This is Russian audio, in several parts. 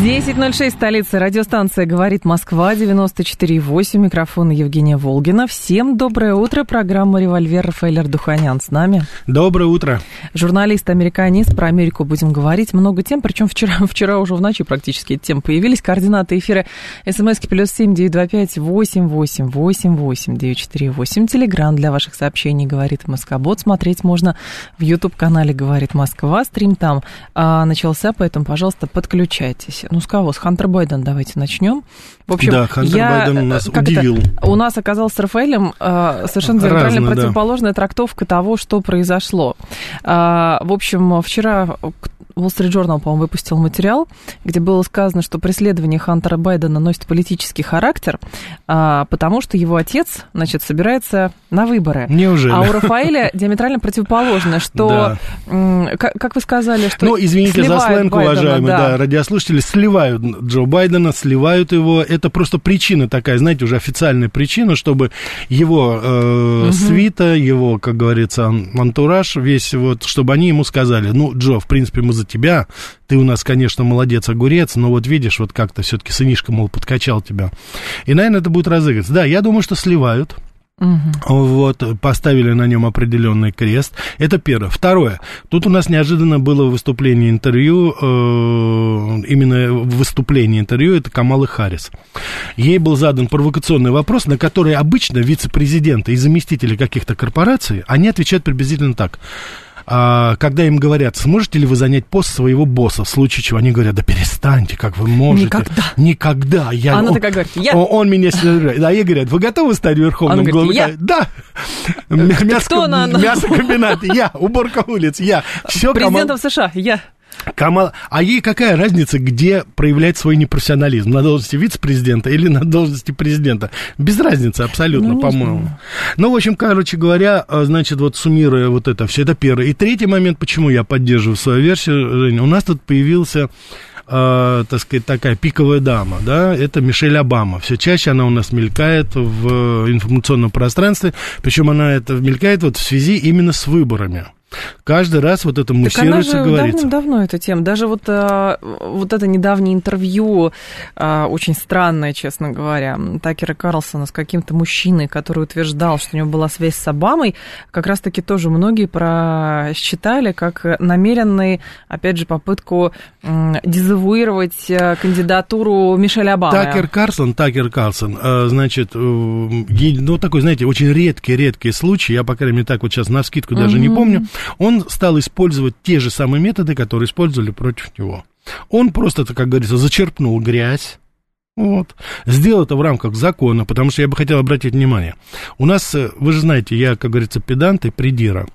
10.06, столица. Радиостанция «Говорит Москва», 94.8. Микрофон Евгения Волгина. Всем доброе утро. Программа «Револьвер» Рафаэль Духанян с нами. Доброе утро. Журналист-американист. Про Америку будем говорить. Много тем, причем вчера, вчера уже в ночи практически эти темы появились. Координаты эфира СМСки плюс семь девять два пять восемь восемь восемь восемь девять четыре восемь. Телеграмм для ваших сообщений «Говорит Москобот». Смотреть можно в YouTube-канале «Говорит Москва». Стрим там а, начался, поэтому, пожалуйста, подключайтесь. Ну, с кого? С Хантер Байден давайте начнем. В общем, да, Хантер я, Байден нас удивил. Это, у нас оказалось с Рафаэлем э, совершенно диаметрально противоположная да. трактовка того, что произошло. Э, в общем, вчера Wall Street Journal, по-моему, выпустил материал, где было сказано, что преследование Хантера Байдена носит политический характер, а, потому что его отец, значит, собирается на выборы. Неужели? А у Рафаэля диаметрально противоположное, что, да. как, как вы сказали, что Ну, извините за сленг, Байдена, уважаемые, да. да, радиослушатели, сливают Джо Байдена, сливают его. Это просто причина такая, знаете, уже официальная причина, чтобы его э, угу. свита, его, как говорится, антураж, весь вот, чтобы они ему сказали, ну, Джо, в принципе, мы за тебя. Ты у нас, конечно, молодец, огурец, но вот видишь, вот как-то все-таки сынишка, мол, подкачал тебя. И, наверное, это будет разыгрываться. Да, я думаю, что сливают. Угу. Вот, поставили на нем определенный крест. Это первое. Второе. Тут у нас неожиданно было выступление интервью, э, именно выступление интервью, это Камалы Харрис. Ей был задан провокационный вопрос, на который обычно вице-президенты и заместители каких-то корпораций, они отвечают приблизительно так а, когда им говорят, сможете ли вы занять пост своего босса, в случае чего они говорят, да перестаньте, как вы можете. Никогда. Никогда. Я, Она он, такая говорит, я... Он, он меня Да, ей говорят, вы готовы стать верховным главой? Я... Да. Мясо, мясокомбинат, я. Уборка улиц, я. Все, Президентом США, я. Камала, а ей какая разница, где проявлять свой непрофессионализм? На должности вице-президента или на должности президента? Без разницы абсолютно, ну, по-моему. Ну, в общем, короче говоря, а, значит, вот суммируя вот это все, это первый. И третий момент, почему я поддерживаю свою версию, Женя, у нас тут появился э, так сказать, такая пиковая дама, да, это Мишель Обама. Все чаще она у нас мелькает в информационном пространстве, причем она это мелькает вот в связи именно с выборами. Каждый раз вот это муссируется, так говорится. давно эта тема. Даже вот, а, вот это недавнее интервью, а, очень странное, честно говоря, Такера Карлсона с каким-то мужчиной, который утверждал, что у него была связь с Обамой, как раз-таки тоже многие просчитали как намеренный, опять же, попытку дезавуировать э, кандидатуру Мишеля Обамы. Такер Карлсон, Такер Карлсон, значит, ну, такой, знаете, очень редкий-редкий случай, я, по крайней мере, так вот сейчас на скидку даже mm-hmm. не помню, он стал использовать те же самые методы, которые использовали против него. Он просто, как говорится, зачерпнул грязь, вот. Сделал это в рамках закона, потому что я бы хотел обратить внимание. У нас, э, вы же знаете, я, как говорится, педант и придира.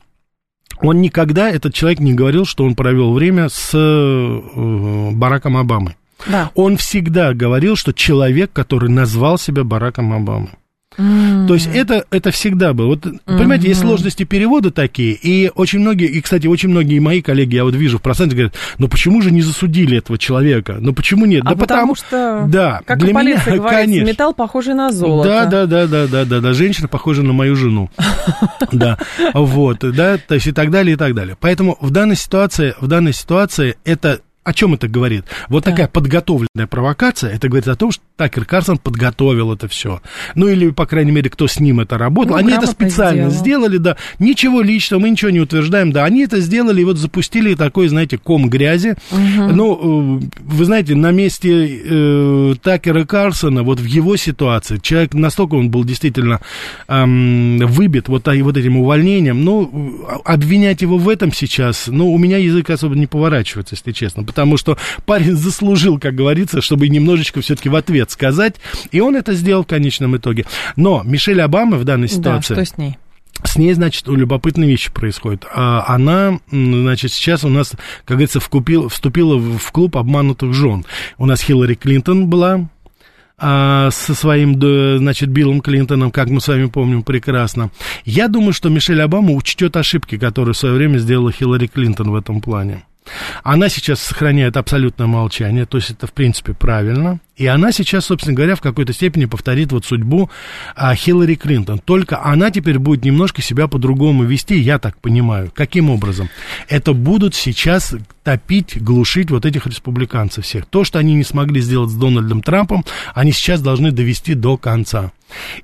Он никогда, этот человек не говорил, что он провел время с э, Бараком Обамой. Да. Он всегда говорил, что человек, который назвал себя Бараком Обамой. То есть это, это всегда было. Вот, mm-hmm. понимаете, есть сложности перевода такие, и очень многие, и, кстати, очень многие мои коллеги, я вот вижу в проценте, говорят, ну почему же не засудили этого человека? Ну почему нет? А да потому, потому что, да, как для меня, говорит, конечно. металл похожий на золото. Да, да, да, да, да, да, да, женщина похожа на мою жену. Да, вот, да, то есть и так далее, и так далее. Поэтому в данной ситуации, в данной ситуации это о чем это говорит? Вот да. такая подготовленная провокация, это говорит о том, что Такер Карсон подготовил это все. Ну, или, по крайней мере, кто с ним это работал. Ну, они это специально сделал. сделали, да. Ничего личного, мы ничего не утверждаем, да. Они это сделали и вот запустили такой, знаете, ком грязи. Угу. Ну, э, вы знаете, на месте э, Такера Карсона, вот в его ситуации, человек настолько он был действительно эм, выбит вот, вот этим увольнением, ну, обвинять его в этом сейчас, ну, у меня язык особо не поворачивается, если честно потому что парень заслужил, как говорится, чтобы немножечко все-таки в ответ сказать, и он это сделал в конечном итоге. Но Мишель Обама в данной ситуации... Да, что с ней? С ней, значит, любопытные вещи происходят. А она, значит, сейчас у нас, как говорится, вкупил, вступила в клуб обманутых жен. У нас Хиллари Клинтон была, а, со своим, значит, Биллом Клинтоном, как мы с вами помним прекрасно. Я думаю, что Мишель Обама учтет ошибки, которые в свое время сделала Хиллари Клинтон в этом плане. Она сейчас сохраняет абсолютное молчание, то есть это, в принципе, правильно. И она сейчас, собственно говоря, в какой-то степени повторит вот судьбу а, Хиллари Клинтон. Только она теперь будет немножко себя по-другому вести, я так понимаю. Каким образом? Это будут сейчас топить, глушить вот этих республиканцев всех. То, что они не смогли сделать с Дональдом Трампом, они сейчас должны довести до конца.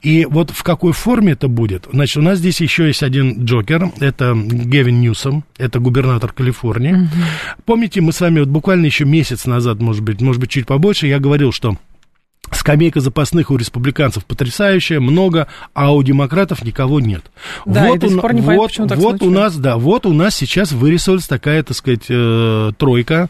И вот в какой форме это будет? Значит, у нас здесь еще есть один Джокер, это Гевин Ньюсом, это губернатор Калифорнии. Угу. Помните, мы с вами вот буквально еще месяц назад, может быть, может быть, чуть побольше, я говорил, что Скамейка запасных у республиканцев потрясающая, много, а у демократов никого нет. Да, вот у, не вот, понятно, вот у нас, да, вот у нас сейчас вырисовалась такая, так сказать, э, тройка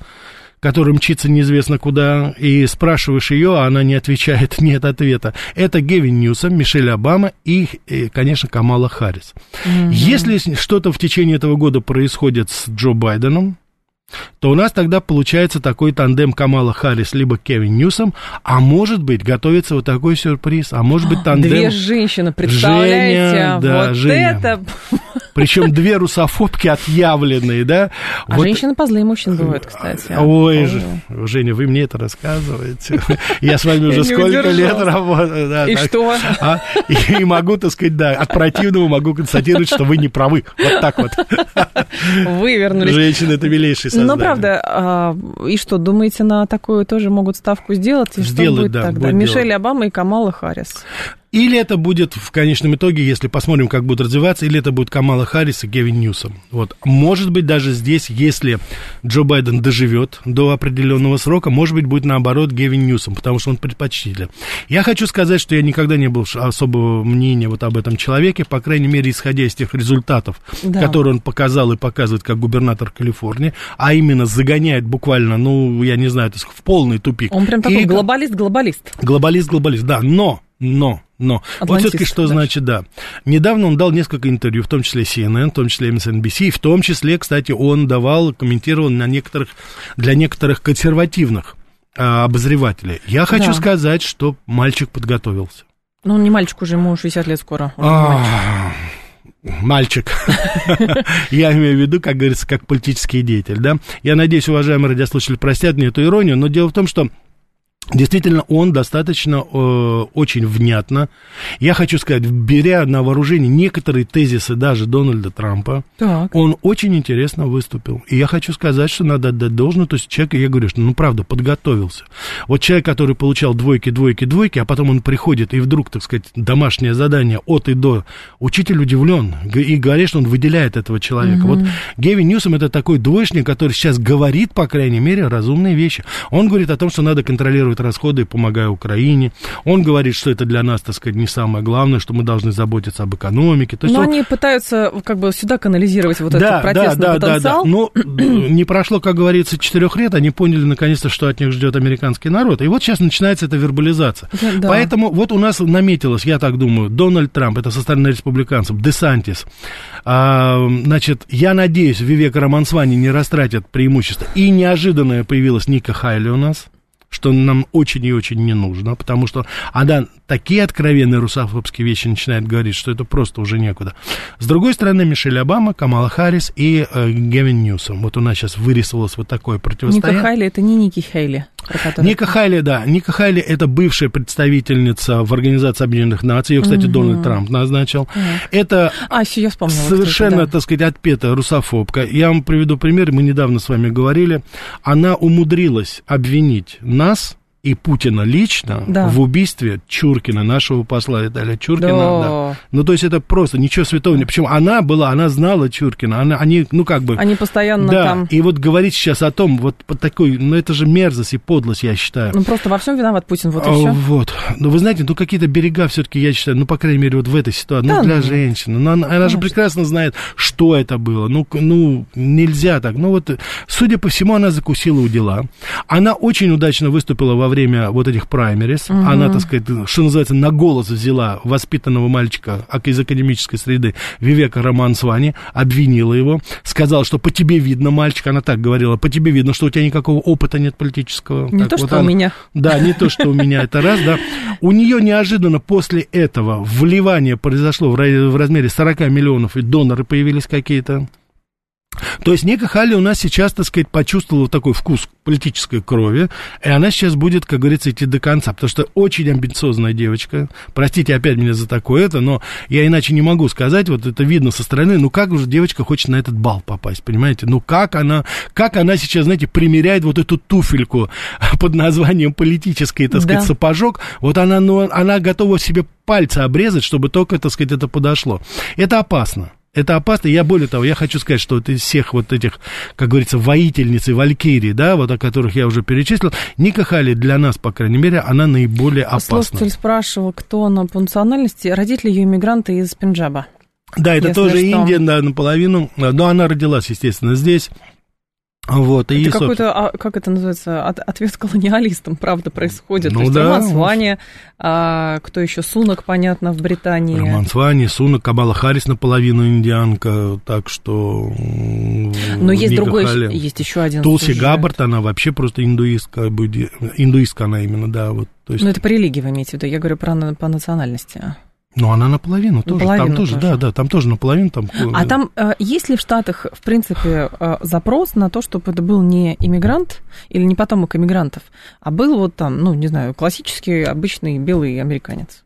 которая мчится неизвестно куда, и спрашиваешь ее, а она не отвечает, нет ответа. Это Гевин Ньюсом, Мишель Обама и, и конечно, Камала Харрис. Mm-hmm. Если что-то в течение этого года происходит с Джо Байденом, то у нас тогда получается такой тандем Камала Харрис либо Кевин Ньюсом, а может быть готовится вот такой сюрприз, а может быть тандем... Две женщины, представляете? Женя, да, вот Женя. это... Причем две русофобки отъявленные, да? А вот... женщины позлые мужчин бывают, кстати. Ой, Ой, Женя, вы мне это рассказываете. Я с вами уже сколько лет работаю. И что? А, и могу, так сказать, да, от противного могу констатировать, что вы не правы. Вот так вот. Вы вернулись. Женщины это милейшие создания. Ну, правда, а, и что, думаете, на такую тоже могут ставку сделать? И сделать, что будет да, тогда? Будет Мишель делать. Обама и Камала Харрис. Или это будет в конечном итоге, если посмотрим, как будет развиваться, или это будет Камала Харрис и Кевин Ньюсом. Вот. Может быть, даже здесь, если Джо Байден доживет до определенного срока, может быть, будет наоборот Гевин Ньюсом, потому что он предпочтителен. Я хочу сказать, что я никогда не был особого мнения вот об этом человеке, по крайней мере, исходя из тех результатов, да. которые он показал и показывает как губернатор Калифорнии, а именно загоняет буквально, ну, я не знаю, в полный тупик. Он прям такой глобалист-глобалист. Глобалист-глобалист, да, но но, но, вот все-таки что даже. значит, да. Недавно он дал несколько интервью, в том числе CNN, в том числе MSNBC, и в том числе, кстати, он давал, комментировал на некоторых, для некоторых консервативных а, обозревателей. Я хочу да. сказать, что мальчик подготовился. Ну, он не мальчик уже, ему 60 лет скоро. А, мальчик. Я имею в виду, как говорится, как политический деятель, да. Я надеюсь, уважаемые радиослушатели простят мне эту иронию, но дело в том, что Действительно, он достаточно э, очень внятно, я хочу сказать, беря на вооружение некоторые тезисы даже Дональда Трампа, так. он очень интересно выступил. И я хочу сказать, что надо отдать должное, то есть человек, я говорю, что, ну, правда, подготовился. Вот человек, который получал двойки, двойки, двойки, а потом он приходит, и вдруг, так сказать, домашнее задание от и до, учитель удивлен, и говорит, что он выделяет этого человека. Угу. Вот Гевин Ньюсом это такой двоечник, который сейчас говорит, по крайней мере, разумные вещи. Он говорит о том, что надо контролировать контролирует расходы, помогая Украине. Он говорит, что это для нас, так сказать, не самое главное, что мы должны заботиться об экономике. То есть Но он... они пытаются как бы сюда канализировать вот да, этот протестный да, да, потенциал. Да, да, да. Но не прошло, как говорится, четырех лет, они поняли наконец-то, что от них ждет американский народ. И вот сейчас начинается эта вербализация. Да. Поэтому вот у нас наметилось, я так думаю, Дональд Трамп, это со стороны республиканцев, Десантис. А, значит, я надеюсь, Вивек Романсвани не растратят преимущество. И неожиданно появилась Ника Хайли у нас что нам очень и очень не нужно, потому что она такие откровенные русофобские вещи начинает говорить, что это просто уже некуда. С другой стороны, Мишель Обама, Камала Харрис и э, Гевин Ньюсом. Вот у нас сейчас вырисовалось вот такое противостояние. Ника Хайли, это не Ники Хейли. Который... Ника Хайли, да. Ника Хайли это бывшая представительница в Организации Объединенных Наций. Ее, кстати, mm-hmm. Дональд Трамп назначил. Mm-hmm. Это а, я вспомнила, совершенно, это, да. так сказать, отпетая русофобка. Я вам приведу пример. Мы недавно с вами говорили. Она умудрилась обвинить нас и Путина лично да. в убийстве Чуркина, нашего посла Виталия Чуркина. Да. Да. Ну, то есть это просто ничего святого. Почему она была, она знала Чуркина, она, они, ну, как бы... Они постоянно да, там... и вот говорить сейчас о том, вот по такой, ну, это же мерзость и подлость, я считаю. Ну, просто во всем виноват Путин, вот и а, все. Вот. Ну, вы знаете, ну, какие-то берега все-таки, я считаю, ну, по крайней мере, вот в этой ситуации, да, ну, для ну, женщины. Ну, она, она же прекрасно знает, что это было. Ну, ну, нельзя так. Ну, вот, судя по всему, она закусила у дела. Она очень удачно выступила во время вот этих праймерис. Угу. Она, так сказать, что называется, на голос взяла воспитанного мальчика из академической среды Вивека Романсвани, обвинила его, сказала, что по тебе видно, мальчик, она так говорила, по тебе видно, что у тебя никакого опыта нет политического. Не так, то, вот что она, у меня. Да, не то, что у меня, это раз, да. У нее неожиданно после этого вливание произошло в размере 40 миллионов, и доноры появились какие-то. То есть Ника Хали у нас сейчас, так сказать, почувствовала такой вкус политической крови, и она сейчас будет, как говорится, идти до конца, потому что очень амбициозная девочка. Простите опять меня за такое это, но я иначе не могу сказать, вот это видно со стороны, ну как уже девочка хочет на этот бал попасть, понимаете? Ну как она, как она сейчас, знаете, примеряет вот эту туфельку под названием политический, так сказать, да. сапожок, вот она, ну, она готова себе пальцы обрезать, чтобы только, так сказать, это подошло. Это опасно. Это опасно. Я более того, я хочу сказать, что вот из всех вот этих, как говорится, воительниц и валькирий, да, вот о которых я уже перечислил, Ника Хали для нас, по крайней мере, она наиболее опасна. Слушатель спрашивал, кто она по национальности. Родители ее иммигранты из Пенджаба. Да, это тоже что. Индия, да, наполовину. Но она родилась, естественно, здесь. Вот, это и, какой-то, а, как это называется, от, ответ колониалистам, правда, происходит. Ну, То есть да. Роман Свани, а, кто еще, Сунок, понятно, в Британии. Роман Свани, Сунок, Камала Харрис наполовину индианка, так что... Но есть Ника другой, Хали. есть еще один Тулси сюжет. Габбард, она вообще просто индуистка, индуистка она именно, да. Вот, то есть... Ну, это по религии вы имеете в виду, я говорю про, по национальности. Ну, она наполовину тоже. Наполовину там тоже, тоже, да, да, там тоже наполовину. Там... А там э, есть ли в Штатах, в принципе, э, запрос на то, чтобы это был не иммигрант или не потомок иммигрантов, а был вот там, ну, не знаю, классический, обычный белый американец?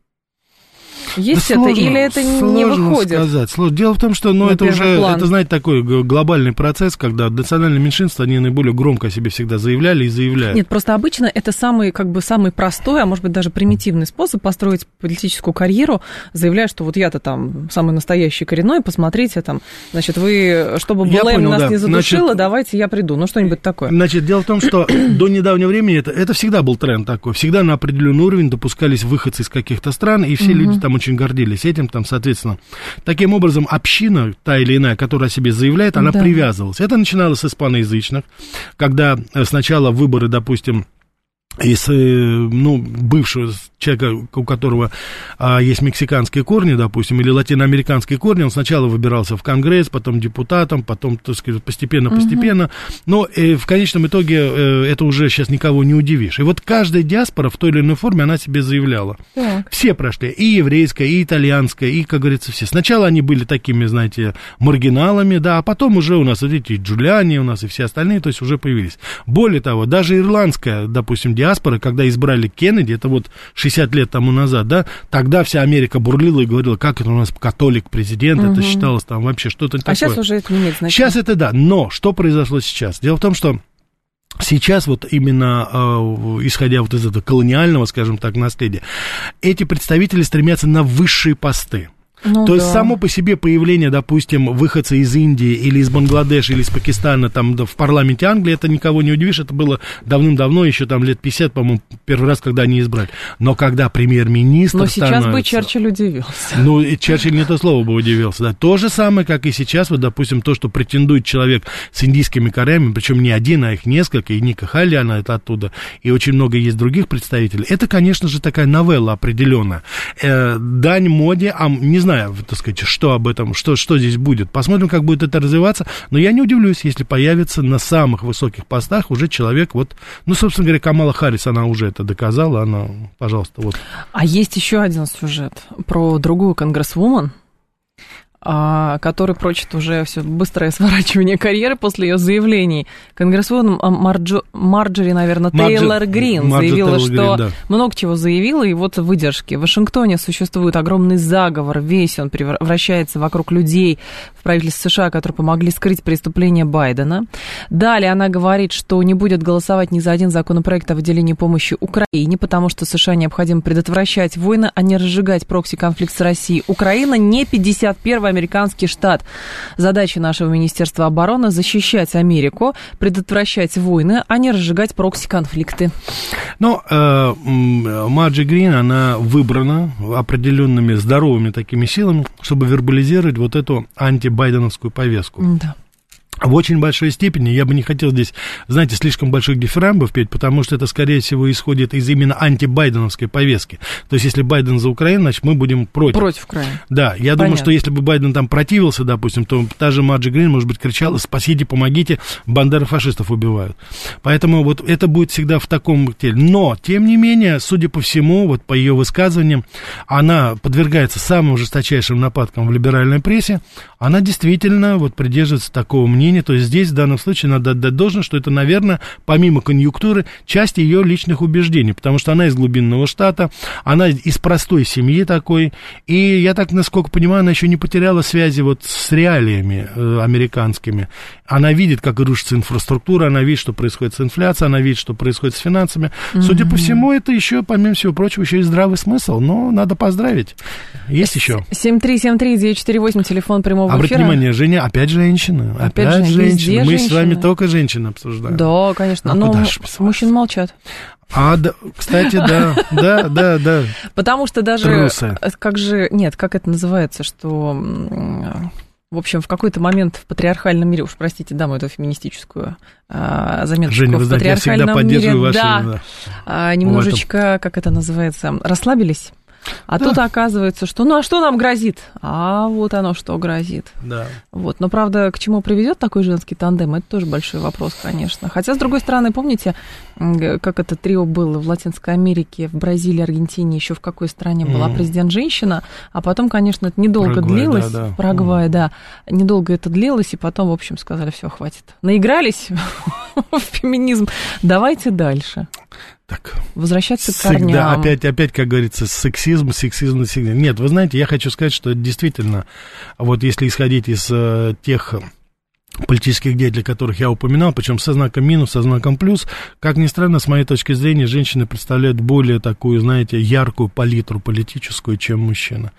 Есть да это сложно, или это не выходит? сказать. Дело в том, что ну, это уже, план. это, знаете, такой глобальный процесс, когда национальные меньшинства, они наиболее громко о себе всегда заявляли и заявляют. Нет, просто обычно это самый, как бы, самый простой, а может быть даже примитивный способ построить политическую карьеру, заявляя, что вот я-то там самый настоящий коренной, посмотрите там, значит, вы, чтобы БЛМ нас да. не задушило, значит, давайте я приду, ну что-нибудь такое. Значит, дело в том, что до недавнего времени это, это всегда был тренд такой, всегда на определенный уровень допускались выходцы из каких-то стран, и все люди там очень гордились этим, там, соответственно. Таким образом, община, та или иная, которая о себе заявляет, она да. привязывалась. Это начиналось с испаноязычных, когда э, сначала выборы, допустим, из, ну, бывшего человека, у которого а, есть мексиканские корни, допустим, или латиноамериканские корни, он сначала выбирался в Конгресс, потом депутатом, потом, так сказать, постепенно-постепенно, uh-huh. но э, в конечном итоге э, это уже сейчас никого не удивишь. И вот каждая диаспора в той или иной форме, она себе заявляла. Так. Все прошли, и еврейская, и итальянская, и, как говорится, все. Сначала они были такими, знаете, маргиналами, да, а потом уже у нас, видите, и Джулиани у нас, и все остальные, то есть уже появились. Более того, даже ирландская, допустим, диаспора, когда избрали Кеннеди, это вот 60 лет тому назад, да, тогда вся Америка бурлила и говорила, как это у нас католик президент, угу. это считалось там вообще что-то а такое. А сейчас уже это не имеет значения. Сейчас это да, но что произошло сейчас? Дело в том, что Сейчас вот именно э, исходя вот из этого колониального, скажем так, наследия, эти представители стремятся на высшие посты. Ну, То да. есть само по себе появление, допустим, выходца из Индии или из Бангладеш или из Пакистана там в парламенте Англии, это никого не удивишь, это было давным-давно, еще там лет 50, по-моему, первый раз, когда они избрали. Но когда премьер-министр Но сейчас становится... бы Черчилль удивился. Ну, и Черчилль не то слово бы удивился, да. То же самое, как и сейчас, вот, допустим, то, что претендует человек с индийскими корнями, причем не один, а их несколько, и Ника Халли, она это оттуда, и очень много есть других представителей. Это, конечно же, такая новелла определенная. Э, дань моде, а не знаю, так сказать, что об этом, что, что здесь будет. Посмотрим, как будет это развиваться. Но я не удивлюсь, если появится на самых высоких постах уже человек, вот, ну, собственно говоря, Камала Харрис, она уже это доказала, она, пожалуйста, вот. А есть еще один сюжет про другую конгрессвумен, который прочит уже все быстрое сворачивание карьеры после ее заявлений. Конгрессвумен Марджо, Марджори, наверное, Марджи, Тейлор Грин Марджи заявила, Тейлор что Грин, да. много чего заявила, и вот выдержки. В Вашингтоне существует огромный заговор, весь он превращается вокруг людей в правительстве США, которые помогли скрыть преступление Байдена. Далее она говорит, что не будет голосовать ни за один законопроект о выделении помощи Украине, потому что США необходимо предотвращать войны, а не разжигать прокси-конфликт с Россией. Украина не 51 американский штат. Задача нашего Министерства обороны – защищать Америку, предотвращать войны, а не разжигать прокси-конфликты. Ну, э, Марджи Грин, она выбрана определенными здоровыми такими силами, чтобы вербализировать вот эту антибайденовскую повестку. Да. В очень большой степени, я бы не хотел здесь, знаете, слишком больших дифирамбов петь, потому что это, скорее всего, исходит из именно антибайденовской повестки. То есть, если Байден за Украину, значит, мы будем против. Против Украины. Да, я Понятно. думаю, что если бы Байден там противился, допустим, то та же Маджи Грин, может быть, кричала, спасите, помогите, бандеры фашистов убивают. Поэтому вот это будет всегда в таком теле. Но, тем не менее, судя по всему, вот по ее высказываниям, она подвергается самым жесточайшим нападкам в либеральной прессе, она действительно вот придерживается такого мнения. То есть здесь в данном случае надо отдать должное, что это, наверное, помимо конъюнктуры, часть ее личных убеждений, потому что она из глубинного штата, она из простой семьи такой, и я так, насколько понимаю, она еще не потеряла связи вот с реалиями э, американскими. Она видит, как рушится инфраструктура, она видит, что происходит с инфляцией, она видит, что происходит с финансами. Mm-hmm. Судя по всему, это еще, помимо всего прочего, еще и здравый смысл, но надо поздравить. Есть еще? 7373948, телефон прямого Обратите эфира. внимание, Женя, опять женщина. Опять, опять женщины. Мы женщины. с вами только женщин обсуждаем. Да, конечно. Ну, но мужчин молчат. А, да, кстати, да, да, да, да. Потому что даже... Трусы. Как же... Нет, как это называется, что... В общем, в какой-то момент в патриархальном мире, уж простите, дам эту феминистическую а, заметку. Женя, вы знаете, я всегда поддерживаю мире, ваши... Да, да, а, немножечко, как это называется, расслабились. А да. тут оказывается, что ну а что нам грозит? А вот оно что грозит. Да. Вот. Но правда, к чему приведет такой женский тандем, это тоже большой вопрос, конечно. Хотя, с другой стороны, помните, как это трио было в Латинской Америке, в Бразилии, Аргентине, еще в какой стране mm. была президент-женщина, а потом, конечно, это недолго Парагвай, длилось. Да, да. Парагвай, mm. да. Недолго это длилось, и потом, в общем, сказали, все, хватит. Наигрались в феминизм, давайте дальше так. Возвращаться к корням. Всегда, опять, опять, как говорится, сексизм, сексизм, сексизм. Нет, вы знаете, я хочу сказать, что действительно, вот если исходить из э, тех политических деятелей, которых я упоминал, причем со знаком минус, со знаком плюс. Как ни странно, с моей точки зрения, женщины представляют более такую, знаете, яркую палитру политическую, чем мужчина.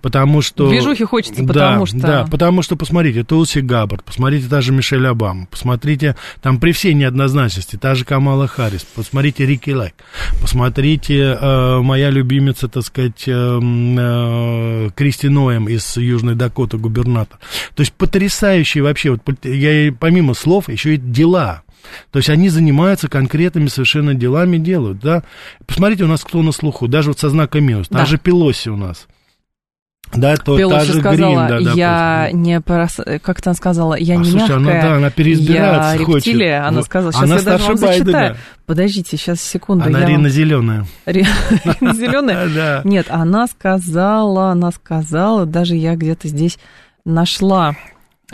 Потому что... Движухи хочется, потому да, что... Да, потому что, посмотрите, Тулси Габбард, посмотрите, та же Мишель Обама, посмотрите, там при всей неоднозначности, та же Камала Харрис, посмотрите Рики Лайк, посмотрите э, моя любимица, так сказать, э, э, Кристи Ноем из Южной Дакоты, губернатор. То есть потрясающие вообще вот я помимо слов еще и дела. То есть они занимаются конкретными совершенно делами, делают, да. Посмотрите, у нас кто на слуху, даже вот со знаком минус, да. та же Пелоси у нас. Да, то Пелоси та же сказала, Грин, да, я не прос... как-то она сказала, я а, не слушай, мягкая, она, да, она переизбираться я хочет. рептилия, она сказала, сейчас она я даже вам Байдена. зачитаю. Подождите, сейчас секунду. Она я Рина вам... зеленая. Рина зеленая? Да. Нет, она сказала, она сказала, даже я где-то здесь нашла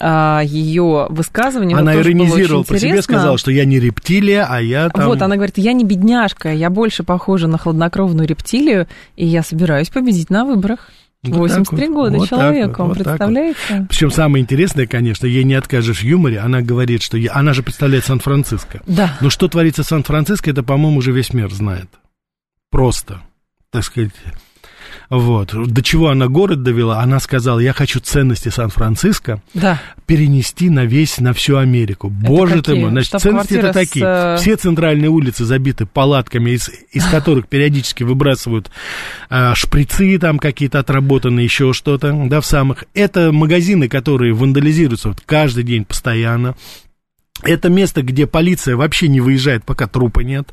а, ее высказывание. Она иронизировала про себя, сказала, что я не рептилия, а я там... Вот, она говорит, я не бедняжка, я больше похожа на хладнокровную рептилию, и я собираюсь победить на выборах. Вот 83 вот. года вот человеку, вот, представляете? Вот. Причем самое интересное, конечно, ей не откажешь в юморе, она говорит, что я, она же представляет Сан-Франциско. Да. Но что творится в Сан-Франциско, это, по-моему, уже весь мир знает. Просто, так сказать, вот. До чего она город довела? Она сказала, я хочу ценности Сан-Франциско да. перенести на весь, на всю Америку. Это Боже ты мой. Значит, ценности это такие. С... Э, Все центральные улицы забиты палатками, из, из которых периодически выбрасывают а, шприцы там какие-то отработанные, еще что-то, да, в самых. Это магазины, которые вандализируются вот каждый день постоянно. Это место, где полиция вообще не выезжает, пока трупа нет.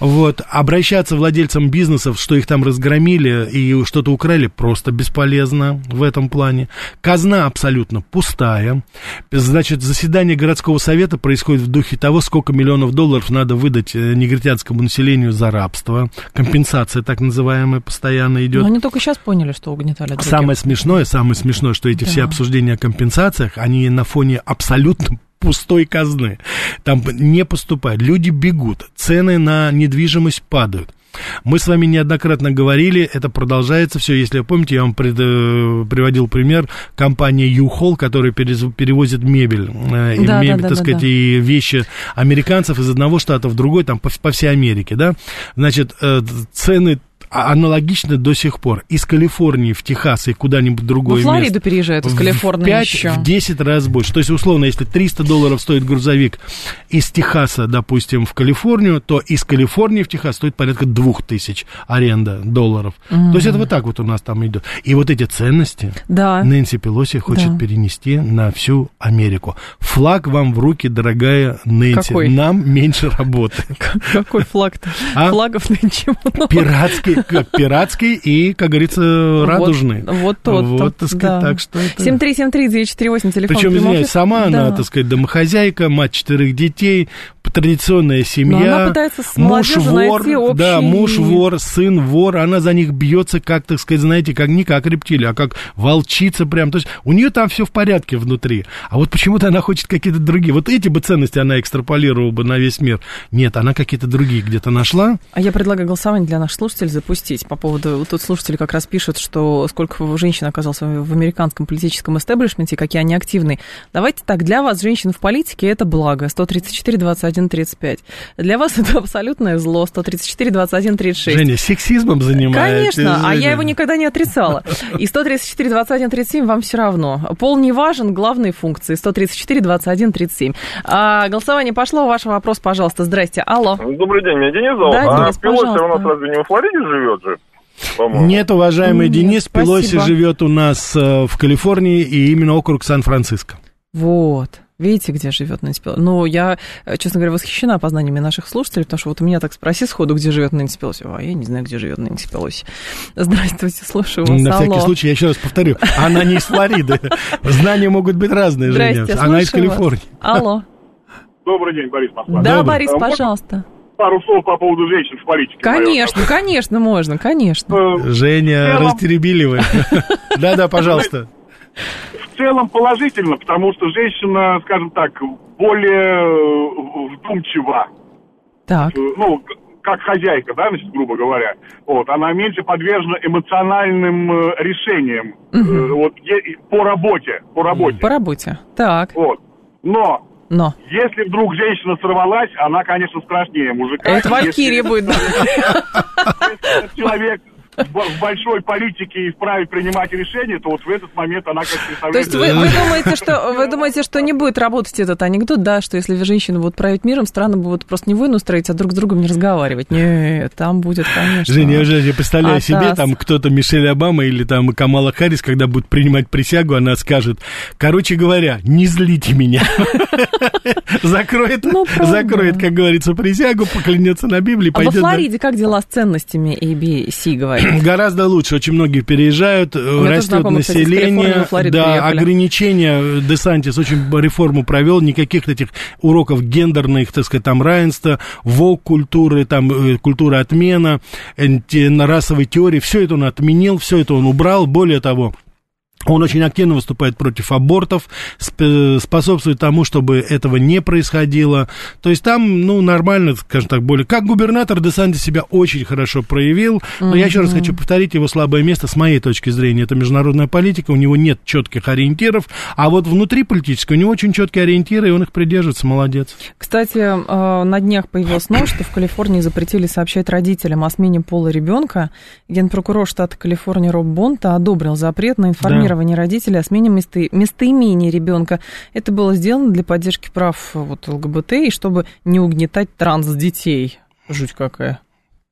Вот. Обращаться владельцам бизнесов, что их там разгромили и что-то украли, просто бесполезно в этом плане. Казна абсолютно пустая. Значит, заседание городского совета происходит в духе того, сколько миллионов долларов надо выдать э, негритянскому населению за рабство. Компенсация так называемая постоянно идет. Но они только сейчас поняли, что угнетали других. Самое смешное, самое смешное, что эти да. все обсуждения о компенсациях, они на фоне абсолютно пустой казны. Там не поступает. Люди бегут, цены на недвижимость падают. Мы с вами неоднократно говорили, это продолжается все. Если вы помните, я вам пред, э, приводил пример компании U-Haul, которая перевозит мебель, э, да, мебель, да, да, так сказать, да. и вещи американцев из одного штата в другой, там по, по всей Америке, да. Значит, э, цены аналогично до сих пор. Из Калифорнии в Техас и куда-нибудь другое место. Флориду переезжают из Калифорнии в 5, еще. в 10 раз больше. То есть, условно, если 300 долларов стоит грузовик из Техаса, допустим, в Калифорнию, то из Калифорнии в Техас стоит порядка 2000 аренда долларов. Mm-hmm. То есть, это вот так вот у нас там идет. И вот эти ценности да. Нэнси Пелоси хочет да. перенести на всю Америку. Флаг вам в руки, дорогая Нэнси. Какой? Нам меньше работы. Какой флаг-то? А? Флагов нынче много. Пиратский, как пиратский и, как говорится, радужный. Вот, тот. Вот, так сказать, так что это... 7373948, телефон. Причем, извиняюсь, сама она, так сказать, домохозяйка, мать четырех детей, традиционная семья. Муж вор, да, муж вор, сын вор, она за них бьется, как, так сказать, знаете, как не как рептилия, а как волчица прям. То есть у нее там все в порядке внутри. А вот почему-то она хочет какие-то другие. Вот эти бы ценности она экстраполировала бы на весь мир. Нет, она какие-то другие где-то нашла. А я предлагаю голосование для наших слушателей запустить по поводу... Тут слушатели как раз пишут, что сколько женщин оказалось в американском политическом истеблишменте, какие они активные. Давайте так, для вас женщин в политике это благо. 134, 21, 35. Для вас это абсолютное зло. 134, 21, 36. Женя, сексизмом занимаетесь? Конечно, Женя. а я его никогда не отрицала. И 134, 21, 37 вам все равно. Пол не важен, главные функции. 134, 21, 37. А, голосование пошло. Ваш вопрос, пожалуйста. Здрасте. Алло. Добрый день, меня Денис зовут. Да, Денис, а Пелоси у нас разве не во Флориде живет же? Нет, уважаемый Нет, Денис, спасибо. Пелоси живет у нас э, в Калифорнии и именно округ Сан-Франциско. Вот. Видите, где живет Нэнси Пелоси? Ну, я, э, честно говоря, восхищена познаниями наших слушателей, потому что вот у меня так спроси сходу, где живет Нэнси Пелоси. А я не знаю, где живет Нэнси Пелоси. Здравствуйте, слушаю вас. На всякий случай, я еще раз повторю, она не из Флориды. Знания могут быть разные, Женя. Она из Калифорнии. Алло. Добрый день, Борис Москва. Да, Борис, пожалуйста пару слов по поводу женщин в политике. Конечно, наверное. конечно, можно, конечно. Э, Женя, растеребили вы. Да-да, пожалуйста целом положительно, потому что женщина, скажем так, более э, вдумчива. Так. Э, ну, как хозяйка, да, значит, грубо говоря. Вот, она меньше подвержена эмоциональным решениям. Угу. Вот, по работе, по работе. По работе, так. Вот. Но но. Если вдруг женщина сорвалась, она, конечно, страшнее мужика. Это Валькирия будет. Человек в большой политике и вправе принимать решения, то вот в этот момент она как представляет... То есть вы, вы, думаете, что, вы думаете, что не будет работать этот анекдот, да, что если женщины будут править миром, страны будут просто не войну строить, а друг с другом не разговаривать? Нет, там будет, конечно... Женя, я уже представляю Атас. себе, там кто-то Мишель Обама или там Камала Харрис, когда будет принимать присягу, она скажет, короче говоря, не злите меня. Закроет, ну, закроет, как говорится, присягу, поклянется на Библии, пойдет... А во Флориде как дела с ценностями ABC, говорят? Гораздо лучше. Очень многие переезжают, растет население. Кстати, да, приехали. ограничения. Десантис очень реформу провел. Никаких этих уроков гендерных, так сказать, там равенства, вок культуры, там э, культура отмена, расовой теории. Все это он отменил, все это он убрал. Более того, он очень активно выступает против абортов, способствует тому, чтобы этого не происходило. То есть там, ну, нормально, скажем так, более... Как губернатор Десанти себя очень хорошо проявил. Но mm-hmm. я еще раз хочу повторить его слабое место с моей точки зрения. Это международная политика, у него нет четких ориентиров. А вот внутри политической у него очень четкие ориентиры, и он их придерживается. Молодец. Кстати, э, на днях появилась новость, что в Калифорнии запретили сообщать родителям о смене пола ребенка. Генпрокурор штата Калифорния Роб Бонта одобрил запрет на информирование информирование родителей о смене место, местоимения ребенка. Это было сделано для поддержки прав вот, ЛГБТ и чтобы не угнетать транс-детей. Жуть какая.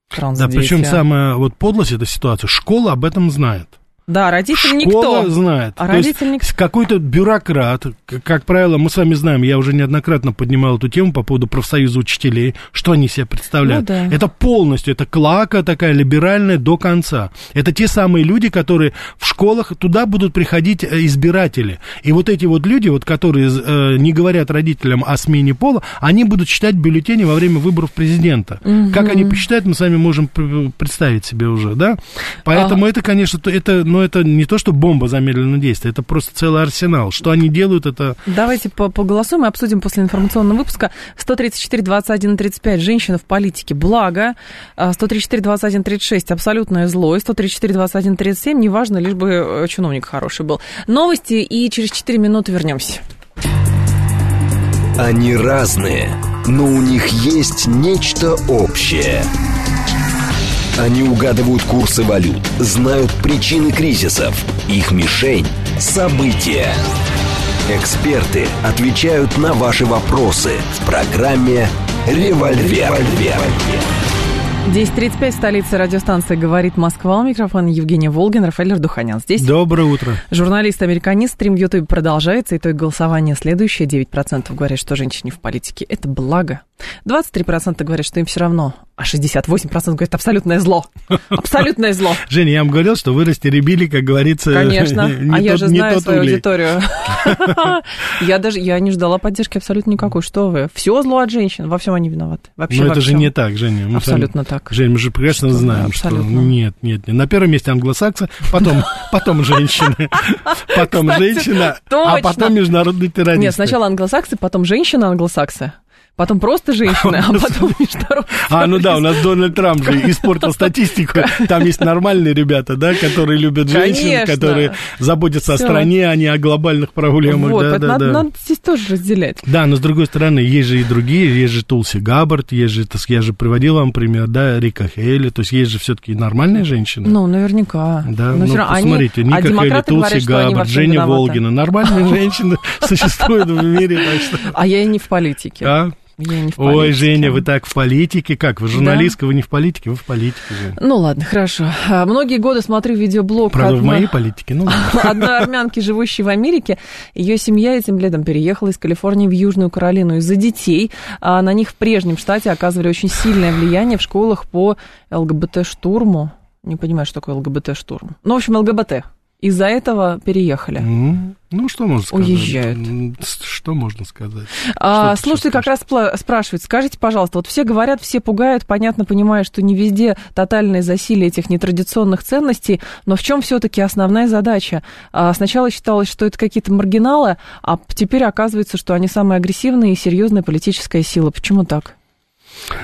Транс да, причем самая вот подлость этой ситуации, школа об этом знает. Да, родитель Школа никто. знает. А То родитель есть какой-то бюрократ, как правило, мы с вами знаем, я уже неоднократно поднимал эту тему по поводу профсоюза учителей, что они себя представляют. Ну, да. Это полностью, это клака такая либеральная до конца. Это те самые люди, которые в школах, туда будут приходить э, избиратели. И вот эти вот люди, вот, которые э, не говорят родителям о смене пола, они будут читать бюллетени во время выборов президента. Угу. Как они посчитают, мы с вами можем представить себе уже, да? Поэтому а... это, конечно, это ну, это не то, что бомба замедленного действия, это просто целый арсенал. Что они делают, это... Давайте поголосуем и обсудим после информационного выпуска. 134, 21, 35, женщина в политике, благо. 134, 21, 36, абсолютное зло. И 134, 21, 37, неважно, лишь бы э, чиновник хороший был. Новости, и через 4 минуты вернемся. Они разные, но у них есть нечто общее – Они угадывают курсы валют, знают причины кризисов. Их мишень – события. Эксперты отвечают на ваши вопросы в программе «Револьвер». 10.35, столица радиостанции «Говорит Москва». У микрофона Евгения Волгин, Рафаэль Ардуханян. Здесь Доброе утро. Журналист-американист. Стрим в Ютубе продолжается. Итог голосования следующий. 9% говорят, что женщине в политике – это благо. 23% говорят, что им все равно а 68% говорят, абсолютное зло. Абсолютное зло. Женя, я вам говорил, что вы растеребили, как говорится, Конечно, а я же знаю свою аудиторию. Я даже, я не ждала поддержки абсолютно никакой. Что вы? Все зло от женщин, во всем они виноваты. Вообще Но это же не так, Женя. Абсолютно так. Женя, мы же прекрасно знаем, что нет, нет, нет. На первом месте англосаксы, потом, потом женщины, потом женщина, а потом международные террористы. Нет, сначала англосаксы, потом женщина англосаксы потом просто женщины, а потом международные. А, ну да, у нас Дональд Трамп же испортил статистику. Там есть нормальные ребята, да, которые любят женщин, которые заботятся о стране, а не о глобальных проблемах. Вот, надо, здесь тоже разделять. Да, но с другой стороны, есть же и другие, есть же Тулси Габбард, есть же, я же приводил вам пример, да, Рика Хейли, то есть есть же все-таки нормальные женщины. Ну, наверняка. Да, но ну, посмотрите, Ника а Хейли, Тулси Габбард, Женя. Волгина, нормальные женщины существуют в мире. А я и не в политике. Я не в политике. Ой, Женя, вы так в политике. Как? Вы журналистка, да? вы не в политике, вы в политике, Женя. Ну ладно, хорошо. А, многие годы смотрю видеоблог. Правда, одна... в моей политике, ну Одной армянки, живущей в Америке. Ее семья этим летом переехала из Калифорнии в Южную Каролину из-за детей. А на них в прежнем штате оказывали очень сильное влияние в школах по ЛГБТ-штурму. Не понимаю, что такое ЛГБТ-штурм. Ну, в общем, ЛГБТ из-за этого переехали. Ну, что можно сказать? Уезжают. Что можно сказать? А, что слушайте, как раз спрашивают, скажите, пожалуйста, вот все говорят, все пугают, понятно, понимая, что не везде тотальное засилие этих нетрадиционных ценностей, но в чем все-таки основная задача? А, сначала считалось, что это какие-то маргиналы, а теперь оказывается, что они самая агрессивная и серьезная политическая сила. Почему так?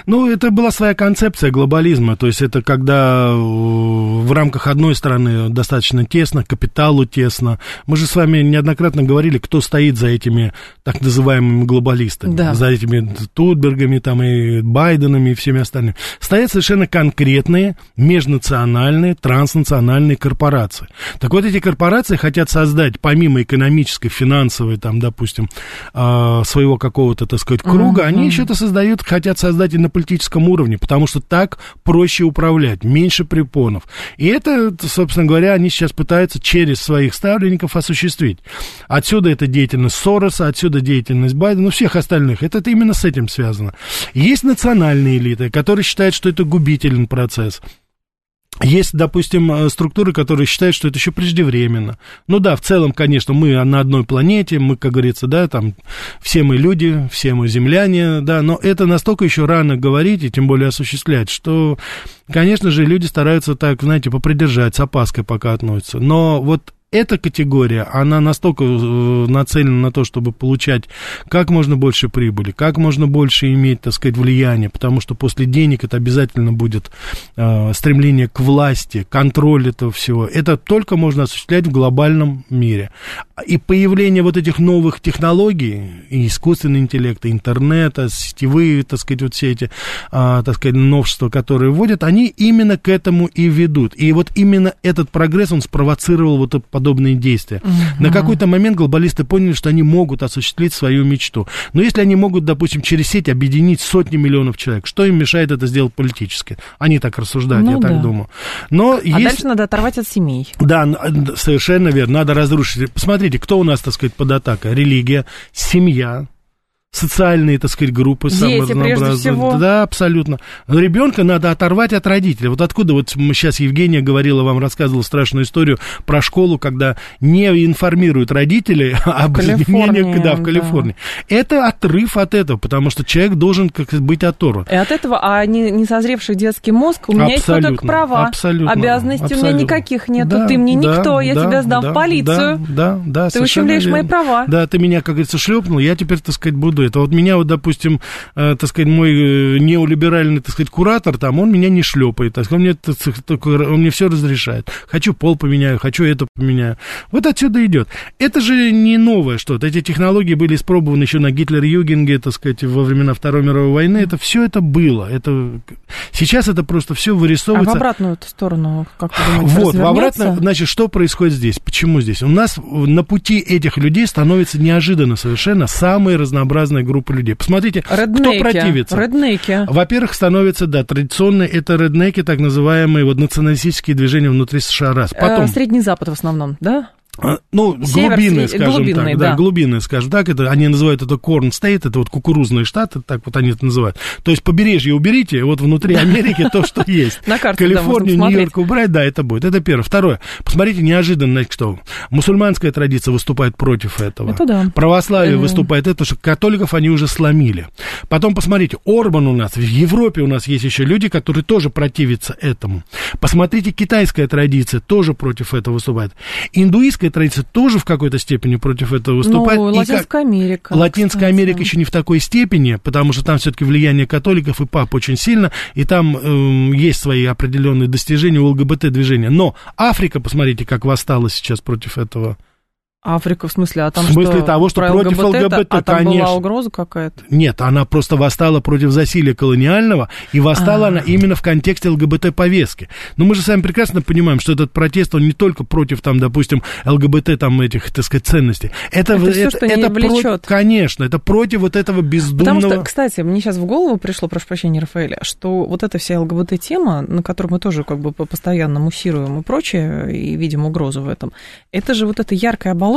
Ну, это была своя концепция глобализма, то есть это когда в рамках одной страны достаточно тесно, капиталу тесно. Мы же с вами неоднократно говорили, кто стоит за этими так называемыми глобалистами, да. за этими Тутбергами, там, и Байденами, и всеми остальными. Стоят совершенно конкретные межнациональные, транснациональные корпорации. Так вот, эти корпорации хотят создать, помимо экономической, финансовой, там, допустим, а, своего какого-то, так сказать, круга, mm-hmm. они еще это создают, хотят создать и на политическом уровне, потому что так проще управлять, меньше препонов. И это, собственно говоря, они сейчас пытаются через своих ставленников осуществить. Отсюда эта деятельность Сороса, отсюда деятельность Байдена, ну, всех остальных. Это, это именно с этим связано. Есть национальные элиты, которые считают, что это губительный процесс. Есть, допустим, э, структуры, которые считают, что это еще преждевременно. Ну да, в целом, конечно, мы на одной планете, мы, как говорится, да, там, все мы люди, все мы земляне, да, но это настолько еще рано говорить и тем более осуществлять, что, конечно же, люди стараются так, знаете, попридержать, с опаской пока относятся. Но вот эта категория, она настолько э, нацелена на то, чтобы получать как можно больше прибыли, как можно больше иметь, так сказать, влияние, потому что после денег это обязательно будет э, стремление к власти, контроль этого всего. Это только можно осуществлять в глобальном мире. И появление вот этих новых технологий, и искусственный интеллект, и интернета, сетевые, так сказать, вот все эти, э, так сказать, новшества, которые вводят, они именно к этому и ведут. И вот именно этот прогресс, он спровоцировал вот подобные действия. Угу. На какой-то момент глобалисты поняли, что они могут осуществить свою мечту. Но если они могут, допустим, через сеть объединить сотни миллионов человек, что им мешает это сделать политически? Они так рассуждают, ну, я да. так думаю. Но а есть... дальше надо оторвать от семей. Да, совершенно верно. Надо разрушить. Посмотрите, кто у нас, так сказать, под атакой? Религия, семья, социальные, так сказать, группы Дети, прежде всего. Да, абсолютно. Но ребенка надо оторвать от родителей. Вот откуда вот сейчас Евгения говорила, вам рассказывала страшную историю про школу, когда не информируют родителей об изменениях да, в Калифорнии. Да. Это отрыв от этого, потому что человек должен как быть оторван. И от этого, а не, не созревший детский мозг, у меня абсолютно, есть только права. Абсолютно. Обязанностей абсолютно. у меня никаких нету. Да, ты мне да, никто, я да, тебя сдам да, в полицию. Да, да, да. Ты ущемляешь мои права. Да, ты меня, как говорится, шлепнул, я теперь, так сказать, буду поводу этого. Вот меня, вот, допустим, э, так сказать, мой э, неолиберальный, так сказать, куратор, там, он меня не шлепает, так сказать, он мне, так, он мне все разрешает. Хочу пол поменяю, хочу это поменяю. Вот отсюда идет. Это же не новое что-то. Эти технологии были испробованы еще на Гитлер-Югенге, так сказать, во времена Второй мировой войны. Это все это было. Это... Сейчас это просто все вырисовывается. А в обратную сторону, как вы думаете, Вот, в обратную, значит, что происходит здесь? Почему здесь? У нас на пути этих людей становится неожиданно совершенно самые разнообразные группы людей. Посмотрите, реднеки, кто противится. Реднеки. Во-первых, становится, да, традиционные это реднеки, так называемые вот националистические движения внутри США. Раз. Потом... Э, Средний Запад в основном, да? А, ну, Север, глубинные, скажем глубинные, так, да. да, глубинные, скажем так, это, они называют это Корн Стейт, это вот кукурузные штаты, так вот они это называют. То есть побережье уберите, вот внутри Америки то, что есть. На карте, Калифорнию, Нью-Йорк убрать, да, это будет. Это первое. Второе. Посмотрите, неожиданно, что мусульманская традиция выступает против этого. Это да. Православие выступает это, что католиков они уже сломили. Потом посмотрите, Орбан у нас, в Европе у нас есть еще люди, которые тоже противятся этому. Посмотрите, китайская традиция тоже против этого выступает. Индуистская латинская традиция тоже в какой-то степени против этого выступает. Ну, Латинская. Америка. Латинская кстати. Америка еще не в такой степени, потому что там все-таки влияние католиков и пап очень сильно, и там э, есть свои определенные достижения у ЛГБТ-движения. Но Африка, посмотрите, как восстала сейчас против этого. Африка, в смысле, а там В смысле что, того, что против ЛГБТ, ЛГБТ а там конечно. была угроза какая-то? Нет, она просто восстала против засилия колониального, и восстала А-а-а. она именно в контексте ЛГБТ-повестки. Но мы же сами прекрасно понимаем, что этот протест, он не только против, там, допустим, ЛГБТ, там, этих, так сказать, ценностей. Это, это, все, что это не влечет. Про... Конечно, это против вот этого бездумного... Потому что, кстати, мне сейчас в голову пришло, прошу прощения, Рафаэля, что вот эта вся ЛГБТ-тема, на которую мы тоже как бы постоянно муссируем и прочее, и видим угрозу в этом, это же вот эта яркая оболочка,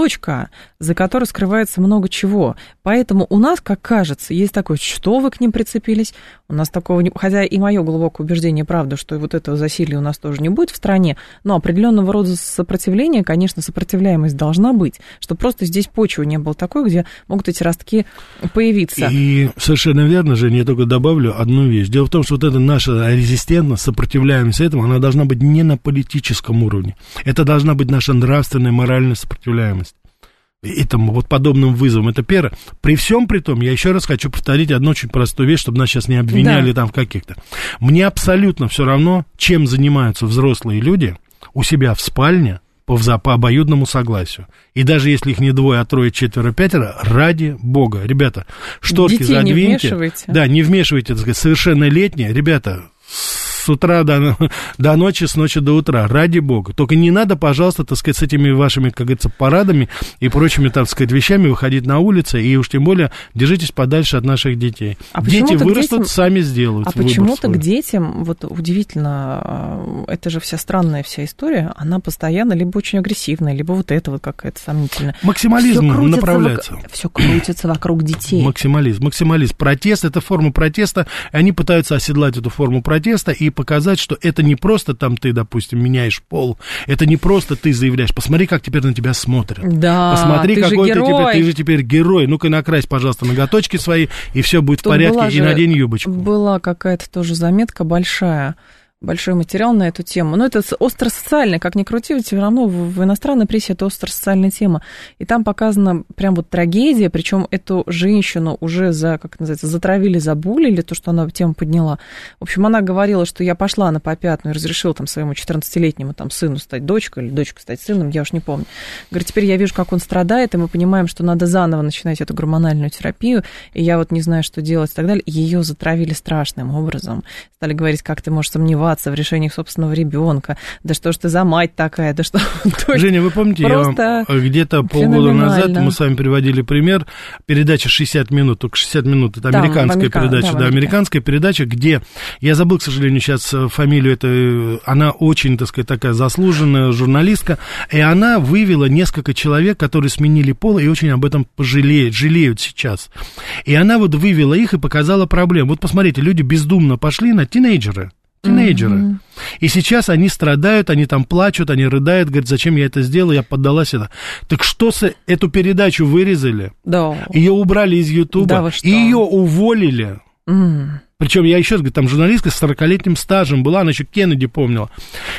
за которой скрывается много чего. Поэтому у нас, как кажется, есть такое, что вы к ним прицепились, у нас такого не... Хотя и мое глубокое убеждение, правда, что вот этого засилия у нас тоже не будет в стране, но определенного рода сопротивление, конечно, сопротивляемость должна быть, что просто здесь почва не было такой, где могут эти ростки появиться. И совершенно верно, Женя, я только добавлю одну вещь. Дело в том, что вот эта наша резистентность, сопротивляемость этому, она должна быть не на политическом уровне. Это должна быть наша нравственная, моральная сопротивляемость этому вот подобным вызовам. Это первое. При всем при том, я еще раз хочу повторить одну очень простую вещь, чтобы нас сейчас не обвиняли да. там в каких-то. Мне абсолютно все равно, чем занимаются взрослые люди у себя в спальне, по, по обоюдному согласию. И даже если их не двое, а трое, четверо, пятеро, ради бога. Ребята, шторки Детей задвиньте. Не вмешивайте. Да, не вмешивайте, так сказать, совершеннолетние. Ребята, с утра до, до ночи, с ночи до утра, ради бога. Только не надо, пожалуйста, так сказать, с этими вашими, как говорится, парадами и прочими, так сказать, вещами выходить на улицы, и уж тем более держитесь подальше от наших детей. А Дети вырастут, детям... сами сделают А почему-то к детям, вот удивительно, а, это же вся странная вся история, она постоянно либо очень агрессивная, либо вот это вот какая-то сомнительная. Максимализм всё направляется. Вок... Все крутится вокруг детей. Максимализм, максимализм. Протест – это форма протеста, и они пытаются оседлать эту форму протеста и показать, что это не просто там ты, допустим, меняешь пол, это не просто ты заявляешь, посмотри, как теперь на тебя смотрят. Да, Посмотри, ты какой же ты герой. теперь, ты же теперь герой. Ну-ка накрась, пожалуйста, ноготочки свои, и все будет Тут в порядке, и надень юбочку. Была какая-то тоже заметка большая большой материал на эту тему. Но это остро-социальная, как ни крути, все равно в, иностранной прессе это остро-социальная тема. И там показана прям вот трагедия, причем эту женщину уже за, как называется, затравили, забулили, то, что она тему подняла. В общем, она говорила, что я пошла на попятную и разрешила там своему 14-летнему там сыну стать дочкой или дочкой стать сыном, я уж не помню. Говорит, теперь я вижу, как он страдает, и мы понимаем, что надо заново начинать эту гормональную терапию, и я вот не знаю, что делать и так далее. Ее затравили страшным образом. Стали говорить, как ты можешь сомневаться сомневаться в решениях собственного ребенка. Да что ж ты за мать такая, да что... Женя, вы помните, я вам где-то полгода назад мы с вами приводили пример, передача 60 минут, только 60 минут, это американская Америка, передача, да, да американская передача, где, я забыл, к сожалению, сейчас э, фамилию, это, она очень, так сказать, такая заслуженная журналистка, и она вывела несколько человек, которые сменили пол и очень об этом пожалеют, жалеют сейчас. И она вот вывела их и показала проблему. Вот посмотрите, люди бездумно пошли на тинейджеры, тинейджеры. Mm-hmm. И сейчас они страдают, они там плачут, они рыдают, говорят, зачем я это сделал, я поддалась это. Так что с эту передачу вырезали? Да. Ее убрали из Ютуба, да, и ее уволили. Mm. Причем я еще раз говорю, там журналистка с 40-летним стажем была, она еще Кеннеди помнила.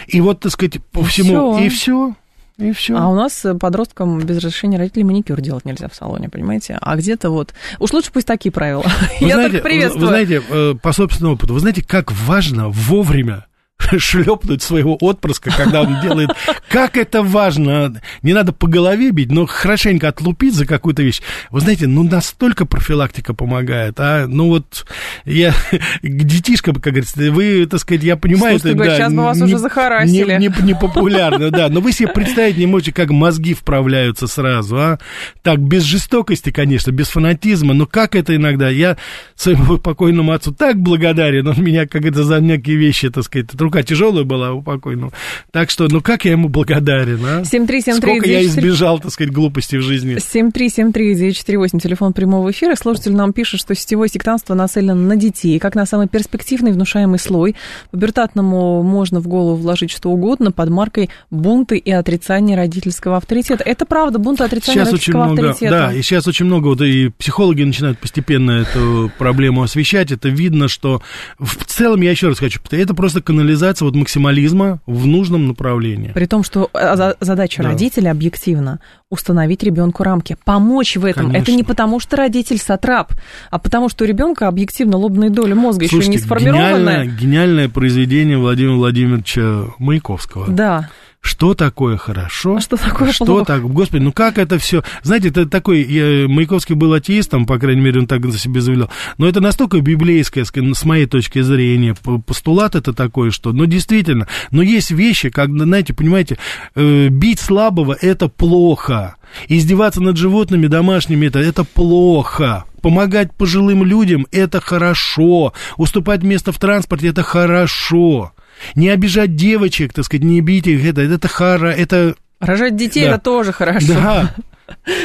И вот, так сказать, по всему, все. и все. И все. А у нас подросткам без разрешения родителей маникюр делать нельзя в салоне, понимаете? А где-то вот... Уж лучше пусть такие правила. Вы Я знаете, приветствую. Вы знаете, э, по собственному опыту, вы знаете, как важно вовремя шлепнуть своего отпрыска, когда он делает... Как это важно! Не надо по голове бить, но хорошенько отлупить за какую-то вещь. Вы знаете, ну настолько профилактика помогает, а? Ну вот я... Детишка, как говорится, вы, так сказать, я понимаю... Слушайте, это, да, сейчас бы вас не, уже захарасили. Не, не, не популярно, да. Но вы себе представить не можете, как мозги вправляются сразу, а? Так, без жестокости, конечно, без фанатизма, но как это иногда? Я своему покойному отцу так благодарен, он меня, как это, за некие вещи, так сказать, рука тяжелая была у покойного. Так что, ну как я ему благодарен, а? 7373948, Сколько я избежал, так сказать, глупостей в жизни. 7373948, телефон прямого эфира. Слушатель нам пишет, что сетевое сектантство нацелено на детей, как на самый перспективный внушаемый слой. Пубертатному можно в голову вложить что угодно под маркой бунты и отрицание родительского авторитета. Это правда, бунты и отрицание сейчас родительского очень много, авторитета. Да, и сейчас очень много, вот и психологи начинают постепенно эту проблему освещать. Это видно, что в целом, я еще раз хочу повторить, это просто канализация реализация вот максимализма в нужном направлении. При том, что э, задача да. родителя объективно установить ребенку рамки, помочь в этом. Конечно. Это не потому, что родитель сатрап, а потому, что у ребенка объективно лобная доля мозга Слушайте, еще не сформированная. Гениальное, гениальное произведение Владимира Владимировича Маяковского. Да что такое хорошо, а что такое что плохо? так, господи, ну как это все, знаете, это такой, я, Маяковский был атеистом, по крайней мере, он так за себя заявлял, но это настолько библейское, с моей точки зрения, постулат это такой, что, ну действительно, но есть вещи, как, знаете, понимаете, э, бить слабого это плохо, издеваться над животными домашними это, это плохо, помогать пожилым людям это хорошо, уступать место в транспорте это хорошо. Не обижать девочек, так сказать, не бить их, это, это хара, это... Рожать детей да. это тоже хорошо. Да.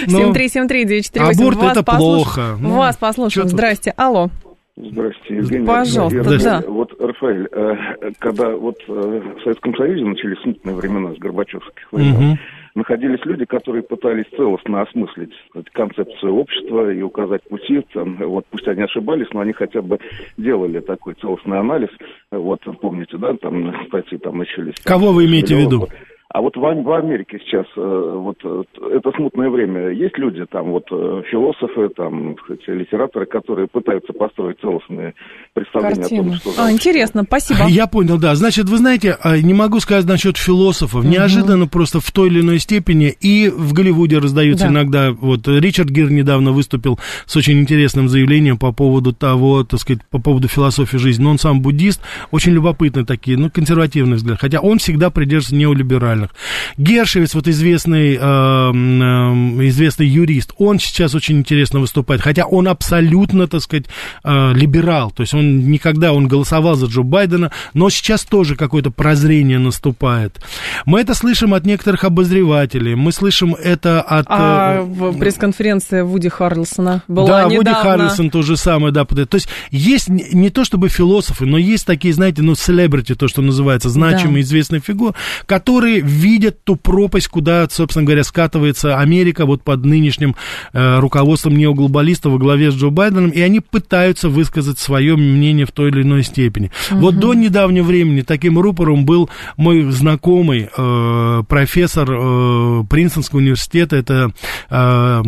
7373948. Аборт вас это послуш... плохо. Ну, вас послушаем. Здрасте. Алло. Здравствуйте, Евгений. Пожалуйста, я, да. Вот, Рафаэль, э, когда вот э, в Советском Союзе начались смутные времена с Горбачевских времен, угу. Находились люди, которые пытались целостно осмыслить концепцию общества и указать пути. Там, вот пусть они ошибались, но они хотя бы делали такой целостный анализ. Вот, помните, да, там статьи там начались. Кого вы имеете в виду? А вот в, в Америке сейчас, э, вот э, это смутное время, есть люди, там вот э, философы, там литераторы, которые пытаются построить целостные представления Картину. о том, что... А, интересно, спасибо. Я понял, да. Значит, вы знаете, не могу сказать насчет философов. Угу. Неожиданно просто в той или иной степени и в Голливуде раздаются да. иногда... Вот Ричард Гир недавно выступил с очень интересным заявлением по поводу того, так сказать, по поводу философии жизни. Но он сам буддист, очень любопытные такие, ну, консервативный взгляд. Хотя он всегда придерживается неолиберального профессиональных. Гершевец, вот известный, э, э, известный юрист, он сейчас очень интересно выступает, хотя он абсолютно, так сказать, э, либерал, то есть он никогда, он голосовал за Джо Байдена, но сейчас тоже какое-то прозрение наступает. Мы это слышим от некоторых обозревателей, мы слышим это от... А в пресс-конференции Вуди Харрелсона была Да, недавно. Вуди Харрельсон то же самое, да. То есть есть не то чтобы философы, но есть такие, знаете, ну, селебрити, то, что называется, значимые, да. известные фигуры, которые видят ту пропасть, куда, собственно говоря, скатывается Америка вот под нынешним э, руководством неоглобалистов во главе с Джо Байденом, и они пытаются высказать свое мнение в той или иной степени. Угу. Вот до недавнего времени таким рупором был мой знакомый э, профессор э, Принстонского университета, это... Э,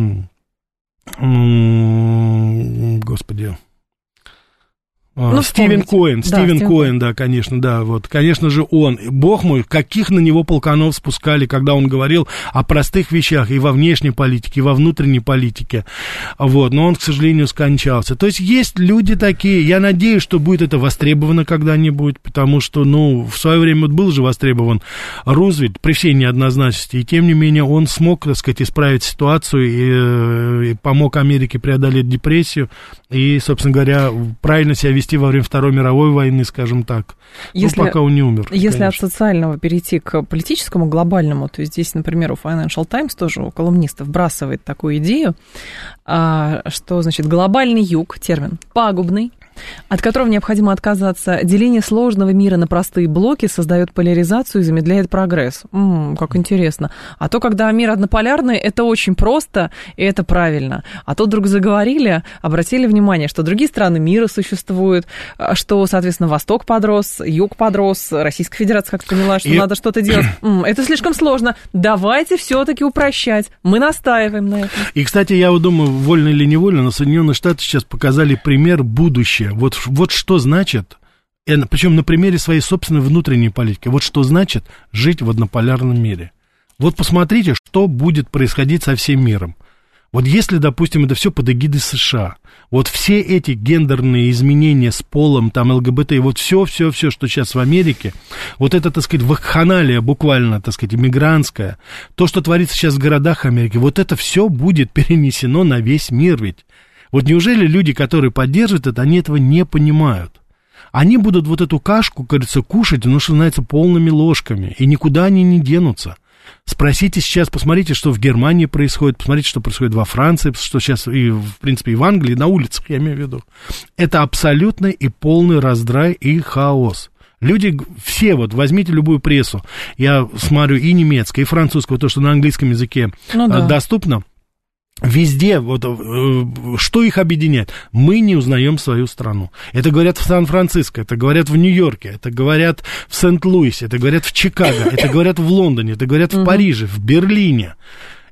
господи, ну, Стивен Коэн, да, Стивен Коэн, да, конечно, да, вот, конечно же, он, бог мой, каких на него полканов спускали, когда он говорил о простых вещах и во внешней политике, и во внутренней политике, вот, но он, к сожалению, скончался. То есть есть люди такие, я надеюсь, что будет это востребовано когда-нибудь, потому что, ну, в свое время вот был же востребован Рузвельт при всей неоднозначности, и тем не менее он смог, так сказать, исправить ситуацию и, э, и помог Америке преодолеть депрессию, и, собственно говоря, правильно себя вести вести во время Второй мировой войны, скажем так. Ну, если, ну, пока он не умер. Если конечно. от социального перейти к политическому, глобальному, то здесь, например, у Financial Times тоже у колумнистов вбрасывает такую идею, а, что, значит, глобальный юг, термин, пагубный, от которого необходимо отказаться. Деление сложного мира на простые блоки создает поляризацию и замедляет прогресс. М-м, как интересно. А то, когда мир однополярный, это очень просто, и это правильно. А то вдруг заговорили, обратили внимание, что другие страны мира существуют, а что, соответственно, Восток подрос, Юг подрос, Российская Федерация как поняла, что и... надо что-то делать. М-м, это слишком сложно. Давайте все-таки упрощать. Мы настаиваем на этом. И, кстати, я вот думаю, вольно или невольно, но Соединенные Штаты сейчас показали пример будущее. Вот, вот что значит причем на примере своей собственной внутренней политики. Вот что значит жить в однополярном мире. Вот посмотрите, что будет происходить со всем миром. Вот если, допустим, это все под эгидой США, вот все эти гендерные изменения с полом, там, ЛГБТ, вот все-все-все, что сейчас в Америке, вот это, так сказать, вакханалия буквально, так сказать, иммигрантская, то, что творится сейчас в городах Америки, вот это все будет перенесено на весь мир ведь. Вот неужели люди, которые поддерживают это, они этого не понимают? Они будут вот эту кашку, кажется, кушать, ну, что называется, полными ложками, и никуда они не денутся. Спросите сейчас, посмотрите, что в Германии происходит, посмотрите, что происходит во Франции, что сейчас и, в принципе, и в Англии, на улицах, я имею в виду. Это абсолютный и полный раздрай и хаос. Люди, все вот, возьмите любую прессу, я смотрю и немецкую, и французскую, то, что на английском языке ну, да. доступно, Везде, вот, э, что их объединяет? Мы не узнаем свою страну. Это говорят в Сан-Франциско, это говорят в Нью-Йорке, это говорят в Сент-Луисе, это говорят в Чикаго, это говорят в Лондоне, это говорят в Париже, в Берлине.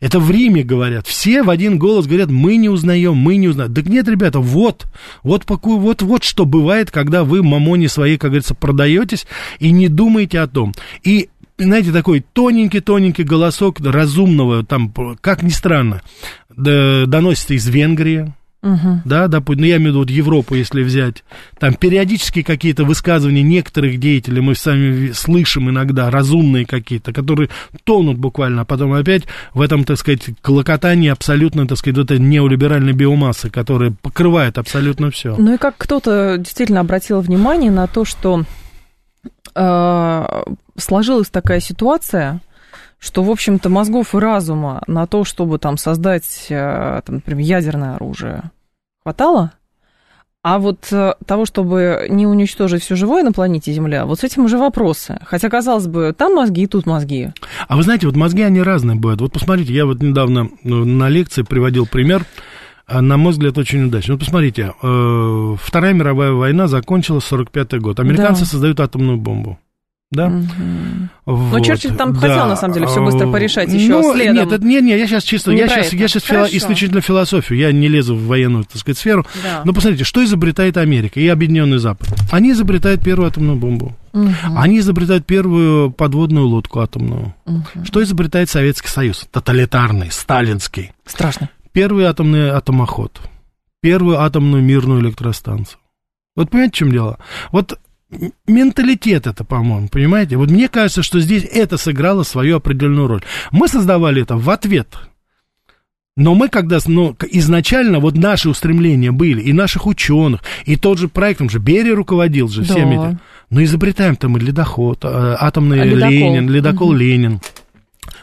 Это в Риме говорят. Все в один голос говорят, мы не узнаем, мы не узнаем. Так нет, ребята, вот, вот, вот, вот что бывает, когда вы мамоне своей, как говорится, продаетесь и не думаете о том. И знаете, такой тоненький-тоненький голосок разумного, там, как ни странно, доносится из Венгрии, Угу. Да, допустим, ну, я имею в виду вот Европу, если взять, там периодически какие-то высказывания некоторых деятелей мы сами слышим иногда, разумные какие-то, которые тонут буквально, а потом опять в этом, так сказать, клокотании абсолютно, так сказать, вот этой неолиберальной биомассы, которая покрывает абсолютно все. Ну и как кто-то действительно обратил внимание на то, что сложилась такая ситуация, что, в общем-то, мозгов и разума на то, чтобы там создать, э, там, например, ядерное оружие, хватало, а вот э, того, чтобы не уничтожить все живое на планете Земля, вот с этим уже вопросы. Хотя, казалось бы, там мозги и тут мозги. А вы знаете, вот мозги, они разные бывают. Вот посмотрите, я вот недавно ну, на лекции приводил пример, на мой взгляд, очень удачно. Вот посмотрите, э, Вторая мировая война закончилась в 1945 год. Американцы да. создают атомную бомбу да. Угу. Вот. Но Черчилль там да. хотел, на самом деле, все быстро порешать еще ну, следом. Нет, это, нет, нет, я сейчас чисто, не я сейчас, я сейчас фило, исключительно философию, я не лезу в военную, так сказать, сферу. Да. Но посмотрите, что изобретает Америка и Объединенный Запад? Они изобретают первую атомную бомбу. Угу. Они изобретают первую подводную лодку атомную. Угу. Что изобретает Советский Союз? Тоталитарный, сталинский. Страшно. Первый атомный атомоход. Первую атомную мирную электростанцию. Вот понимаете, в чем дело? Вот менталитет это, по-моему, понимаете? Вот мне кажется, что здесь это сыграло свою определенную роль. Мы создавали это в ответ. Но мы когда, ну, изначально вот наши устремления были, и наших ученых, и тот же проект, он же Берия руководил же да. всеми этими. Но изобретаем там и ледоход, а, атомный а ледокол. Ленин, ледокол угу. Ленин.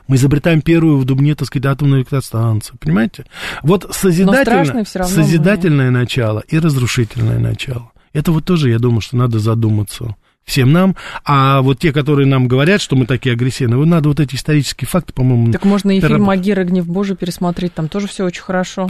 Мы изобретаем первую в Дубне, так сказать, атомную электростанцию, понимаете? Вот созидательное, созидательное начало и разрушительное начало. Это вот тоже, я думаю, что надо задуматься всем нам, а вот те, которые нам говорят, что мы такие агрессивные, вот надо вот эти исторические факты, по-моему... Так можно и фильм «Агира. Гнев Божий» пересмотреть, там тоже все очень хорошо.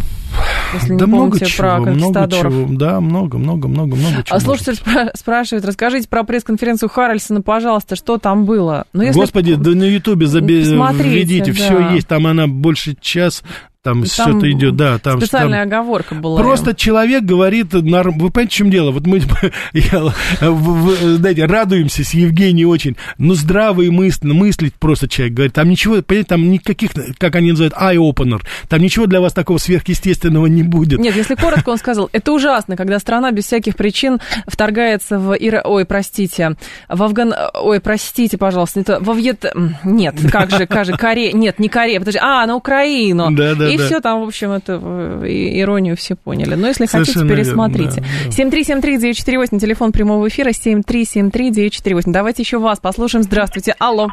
Если да не много чего, про много чего, да, много, много, много, много чего. А слушатель спра- спрашивает, расскажите про пресс-конференцию Харрельсона, пожалуйста, что там было? Ну, если... Господи, да на Ютубе заби... введите, да. все есть, там она больше час там, там что-то идет, да, там специальная там, оговорка была. Просто человек говорит, вы понимаете, в чем дело? Вот мы, я, знаете, радуемся с Евгением очень, но здравые мысли, мыслить просто человек говорит, там ничего, понимаете, там никаких, как они называют, eye-opener, там ничего для вас такого сверхъестественного не будет. Нет, если коротко, он сказал, это ужасно, когда страна без всяких причин вторгается в Ира... Ой, простите, в Афган... Ой, простите, пожалуйста, это во Вьет... Нет, как же, как же, Корея... Нет, не Корея, подожди, а, на Украину. Да, да, и да. все там, в общем, это иронию все поняли. Но если Совершенно хотите, пересмотрите. Да, да. 7373948, телефон прямого эфира, 7373948. Давайте еще вас послушаем. Здравствуйте. Алло.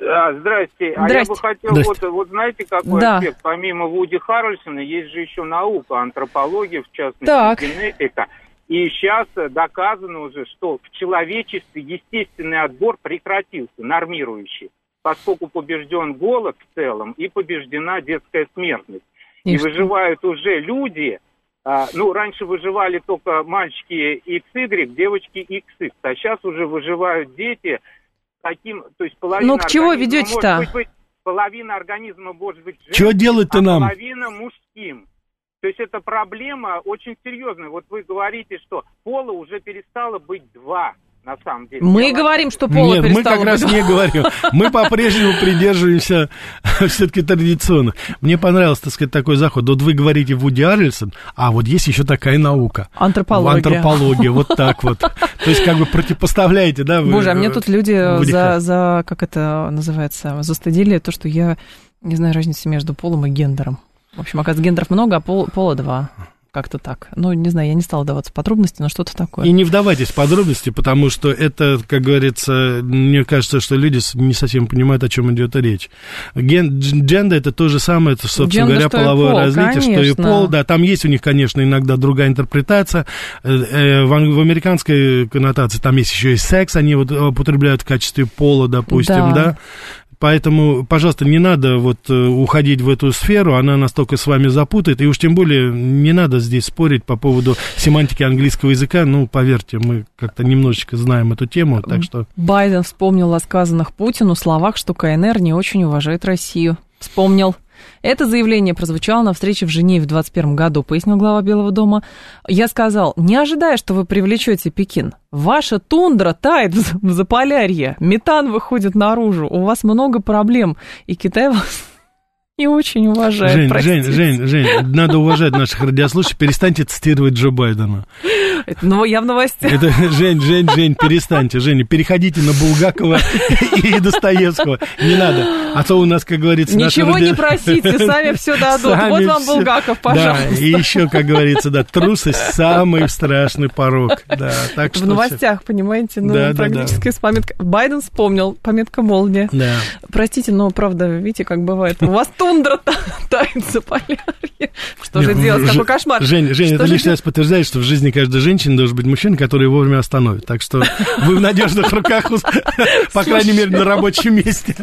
А, здрасте. А я бы хотел, вот, вот знаете, какой да. аспект? Помимо Вуди Харрельсона, есть же еще наука, антропология, в частности, так. генетика. И сейчас доказано уже, что в человечестве естественный отбор прекратился, нормирующий, поскольку побежден голод в целом и побеждена детская смертность. И, и выживают уже люди, а, ну, раньше выживали только мальчики XY, девочки XX, а сейчас уже выживают дети таким, то есть половина Ну, к чего ведете-то? Половина организма может быть женским, Что делать-то а нам? половина мужским. То есть это проблема очень серьезная. Вот вы говорите, что пола уже перестало быть два на самом деле. Мы Я говорим, что пола Нет, мы как раз не говорим. Мы по-прежнему придерживаемся все-таки традиционно. Мне понравился, так сказать, такой заход. Вот вы говорите Вуди Арельсон, а вот есть еще такая наука. Антропология. Антропология, вот так вот. То есть как бы противопоставляете, да? Боже, а мне тут люди за, за, как это называется, застыдили то, что я не знаю разницы между полом и гендером. В общем, оказывается, гендеров много, а пол, пола два. Как-то так. Ну, не знаю, я не стала даваться подробности, но что-то такое. И не вдавайтесь в подробности, потому что это, как говорится, мне кажется, что люди не совсем понимают, о чем идет речь. Ген, дженда это то же самое, это, собственно Дженда, говоря, половое пол, развитие, конечно. что и пол. Да, там есть у них, конечно, иногда другая интерпретация. Э, э, в, в американской коннотации там есть еще и секс, они вот употребляют в качестве пола, допустим, да. да? Поэтому, пожалуйста, не надо вот э, уходить в эту сферу, она настолько с вами запутает, и уж тем более не надо здесь спорить по поводу семантики английского языка. Ну, поверьте, мы как-то немножечко знаем эту тему, так что... Байден вспомнил о сказанных Путину словах, что КНР не очень уважает Россию. Вспомнил. Это заявление прозвучало на встрече в Женеве в 2021 году, пояснил глава Белого дома. Я сказал, не ожидая, что вы привлечете Пекин. Ваша тундра тает в Заполярье, метан выходит наружу, у вас много проблем, и Китай вас не очень уважает. Жень, простите. Жень, Жень, Жень, надо уважать наших радиослушателей, перестаньте цитировать Джо Байдена. Это, ну, я в новостях. Это, Жень, Жень, Жень, перестаньте, Женя, переходите на Булгакова и Достоевского. Не надо. А то у нас, как говорится... Ничего не просите, сами все дадут. Вот вам. Булгаков, пожалуйста. Да, и еще, как говорится, да, трусость самый страшный порог. Да, так что в новостях, понимаете, ну, да, практически да, да. с пометкой. Байден вспомнил, пометка молния. Да. Простите, но правда, видите, как бывает. У вас тундра тает за полярье. Что же делать? Какой кошмар. Жень, Жень это лишний раз подтверждает, что в жизни каждой женщины должен быть мужчина, который вовремя остановит. Так что вы в надежных руках, по крайней мере, на рабочем месте.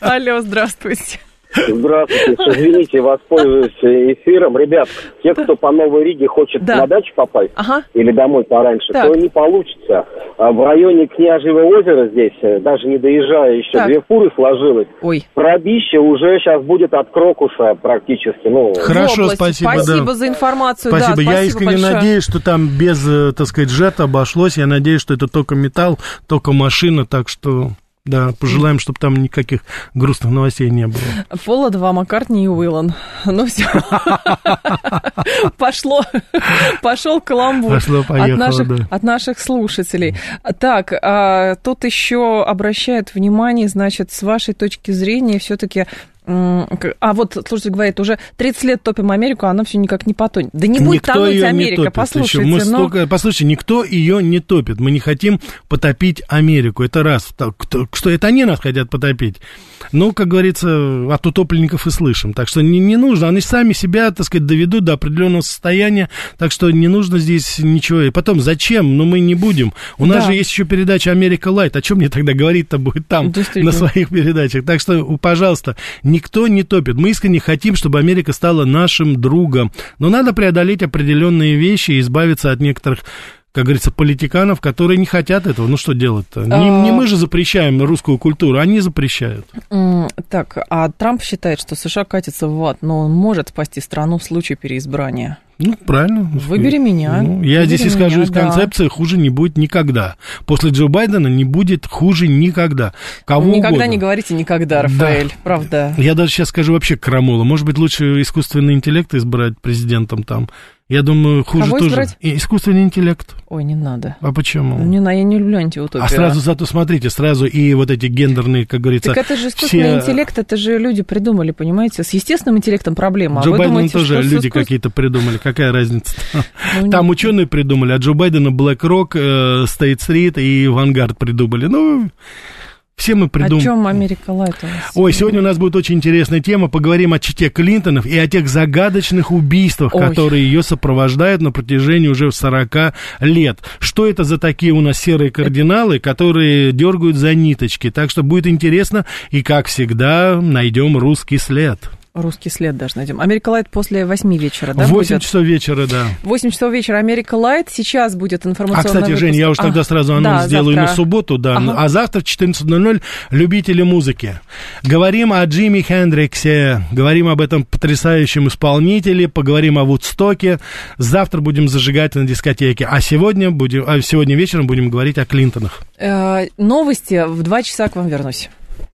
Алло, здравствуйте. Здравствуйте, извините, воспользуюсь эфиром. Ребят, те, кто по Новой Риге хочет да. на дачу попасть ага. или домой пораньше, так. то не получится. А в районе Княжьего озера здесь, э, даже не доезжая еще, так. две фуры сложилось. Ой. Пробище уже сейчас будет от Крокуса практически. Ну, Хорошо, спасибо. Спасибо да. за информацию. Спасибо. Да, спасибо Я искренне большое. надеюсь, что там без, э, так сказать, жета обошлось. Я надеюсь, что это только металл, только машина, так что... Да, пожелаем, чтобы там никаких грустных новостей не было. Пола 2, Маккартни и Уиллан. Ну все. Пошло. Пошел каламбур Пошло, поехало, от, наших, да. от наших слушателей. Так, а, тут еще обращают внимание, значит, с вашей точки зрения, все-таки а вот, слушайте, говорит, уже 30 лет топим Америку, а она все никак не потонет. Да не будет никто тонуть Америка, не послушайте. Мы но... столько... Послушайте, никто ее не топит. Мы не хотим потопить Америку. Это раз. Кто, что это они нас хотят потопить. Ну, как говорится, от утопленников и слышим. Так что не, не нужно. Они сами себя, так сказать, доведут до определенного состояния. Так что не нужно здесь ничего. И потом, зачем? Ну, мы не будем. У да. нас же есть еще передача «Америка Лайт». О чем мне тогда говорить-то будет там, на своих передачах? Так что, пожалуйста, никто не топит. Мы искренне хотим, чтобы Америка стала нашим другом. Но надо преодолеть определенные вещи и избавиться от некоторых как говорится, политиканов, которые не хотят этого. Ну, что делать-то? Не, не мы же запрещаем русскую культуру, они запрещают. Так, а Трамп считает, что США катится в ад, но он может спасти страну в случае переизбрания. Ну, правильно. Выбери меня. Ну, я Выбери здесь исхожу из да. концепции, хуже не будет никогда. После Джо Байдена не будет хуже никогда. Кого никогда угодно. не говорите никогда, Рафаэль, да. правда. Я даже сейчас скажу вообще крамола. Может быть, лучше искусственный интеллект избрать президентом там я думаю, хуже Кого тоже. Избрать? Искусственный интеллект. Ой, не надо. А почему? Не надо, я не люблю антиутопию. А сразу зато, смотрите, сразу и вот эти гендерные, как говорится... Так это же искусственный все... интеллект, это же люди придумали, понимаете? С естественным интеллектом проблема. А Джо а Байдена думаете, тоже люди искусств... какие-то придумали, какая разница? Ну, Там ученые придумали, а Джо Байдена BlackRock, э, State Street и Vanguard придумали. Ну, Все мы придумаем. О чем Америка Лайт? Ой, сегодня у нас будет очень интересная тема. Поговорим о чите Клинтонов и о тех загадочных убийствах, Ой. которые ее сопровождают на протяжении уже 40 лет. Что это за такие у нас серые кардиналы, которые дергают за ниточки? Так что будет интересно. И, как всегда, найдем русский след. Русский след даже найдем. Америка Лайт после 8 вечера, да? 8 будет? часов вечера, да. 8 часов вечера Америка Лайт. Сейчас будет информационный А, кстати, выпуск. Жень, я уж тогда а, сразу анонс да, сделаю завтра. на субботу, да. Ага. А завтра в 14.00 любители музыки. Говорим о Джимми Хендриксе, говорим об этом потрясающем исполнителе, поговорим о Вудстоке. Завтра будем зажигать на дискотеке. А сегодня, будем, а сегодня вечером будем говорить о Клинтонах. Э, новости. В 2 часа к вам вернусь.